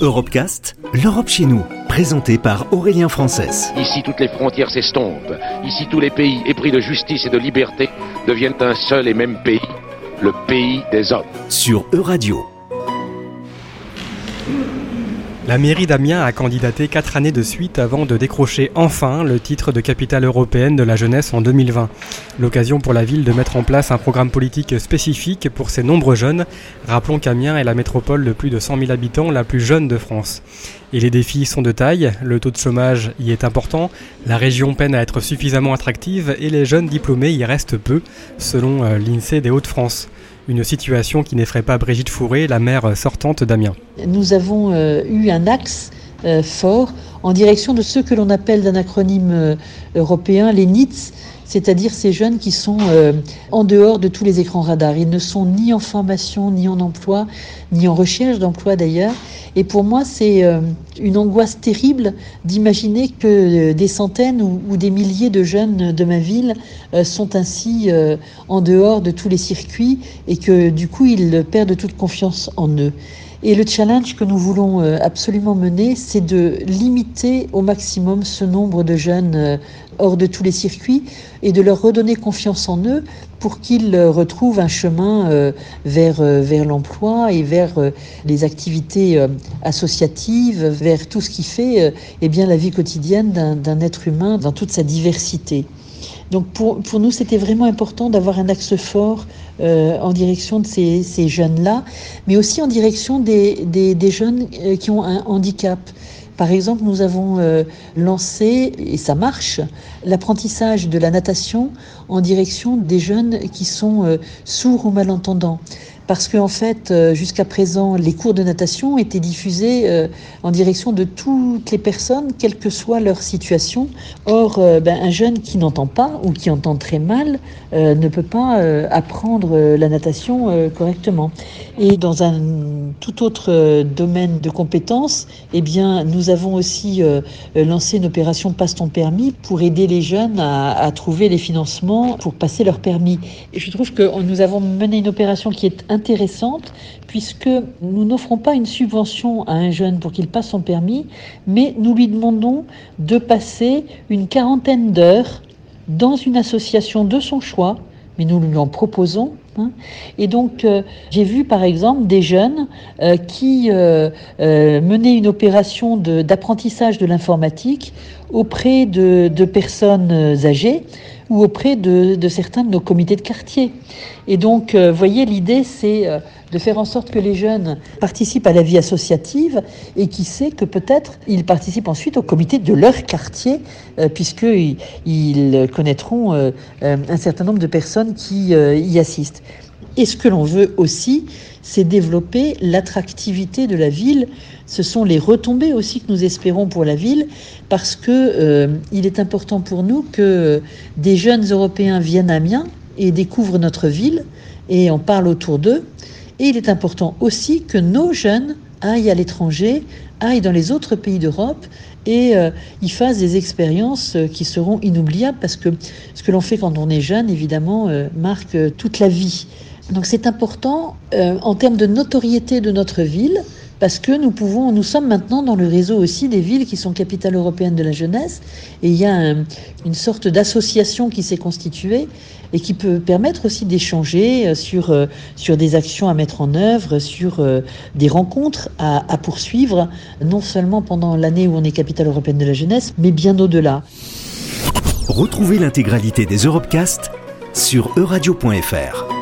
Europecast, l'Europe chez nous, présenté par Aurélien Frances. Ici, toutes les frontières s'estompent. Ici, tous les pays épris de justice et de liberté deviennent un seul et même pays, le pays des hommes. Sur Euradio. La mairie d'Amiens a candidaté quatre années de suite avant de décrocher enfin le titre de capitale européenne de la jeunesse en 2020. L'occasion pour la ville de mettre en place un programme politique spécifique pour ses nombreux jeunes. Rappelons qu'Amiens est la métropole de plus de 100 000 habitants la plus jeune de France. Et les défis sont de taille, le taux de chômage y est important, la région peine à être suffisamment attractive et les jeunes diplômés y restent peu, selon euh, l'INSEE des Hauts-de-France. Une situation qui n'effraie pas Brigitte Fourré, la maire sortante d'Amiens. Nous avons euh, eu un axe euh, fort en direction de ce que l'on appelle d'un acronyme euh, européen les NITS, c'est-à-dire ces jeunes qui sont en dehors de tous les écrans radars. Ils ne sont ni en formation, ni en emploi, ni en recherche d'emploi d'ailleurs. Et pour moi, c'est une angoisse terrible d'imaginer que des centaines ou, des milliers de jeunes de ma ville sont ainsi en dehors de tous les circuits et que du coup, ils perdent toute confiance en eux. Et le challenge que nous voulons euh, absolument mener, c'est de limiter au maximum ce nombre de jeunes euh, hors de tous les circuits et de leur redonner confiance en eux pour qu'ils euh, retrouvent un chemin vers, l'emploi et vers les activités associatives, vers tout ce qui fait eh bien, la vie quotidienne d'un être humain dans toute sa diversité. Donc pour, pour nous, c'était vraiment important d'avoir un axe fort euh, en direction de ces, ces jeunes-là, mais aussi en direction des, des, des, jeunes euh, qui ont un handicap. Par exemple, nous avons euh, lancé, et ça marche, l'apprentissage de la natation en direction des jeunes qui sont sourds ou malentendants parce qu'en en fait, euh, jusqu'à présent, les cours de natation étaient diffusés euh, en direction de toutes les personnes, quelle que soit leur situation. Or, euh, ben, un jeune qui n'entend pas ou qui entend très mal ne peut pas apprendre la natation correctement. Et dans un tout autre domaine de compétences, eh bien, nous avons aussi lancé une opération Passe ton permis pour aider les jeunes à, à trouver les financements pour passer leur permis. Et je trouve que nous avons mené une opération qui est intéressante puisque nous n'offrons pas une subvention à un jeune pour qu'il passe son permis, mais nous lui demandons de passer une quarantaine d'heures dans une association de son choix, mais nous lui en proposons. Hein. Et donc, euh, j'ai vu par exemple des jeunes euh, qui euh, menaient une opération d'apprentissage de, l'informatique auprès de, de personnes âgées ou auprès de, certains de nos comités de quartier. Et donc, vous voyez, l'idée, c'est de faire en sorte que les jeunes participent à la vie associative et qui sait que peut-être ils participent ensuite au comité de leur quartier, euh, puisqu'ils ils connaîtront euh, euh, un certain nombre de personnes qui y assistent. Et ce que l'on veut aussi, c'est développer l'attractivité de la ville. Ce sont les retombées aussi que nous espérons pour la ville, parce que il est important pour nous que des jeunes Européens viennent à Amiens et découvrent notre ville et en parlent autour d'eux. Et il est important aussi que nos jeunes aillent à l'étranger, aillent dans les autres pays d'Europe et euh, y fassent des expériences euh, qui seront inoubliables parce que ce que l'on fait quand on est jeune, évidemment, euh, marque toute la vie. Donc c'est important en termes de notoriété de notre ville parce que nous pouvons, nous sommes maintenant dans le réseau aussi des villes qui sont capitales européennes de la jeunesse, et il y a une sorte d'association qui s'est constituée et qui peut permettre aussi d'échanger euh, sur, euh, sur des actions à mettre en œuvre, sur euh, des rencontres à, à poursuivre, non seulement pendant l'année où on est capitale européenne de la jeunesse, mais bien au-delà. Retrouvez l'intégralité des Europecast sur euradio.fr.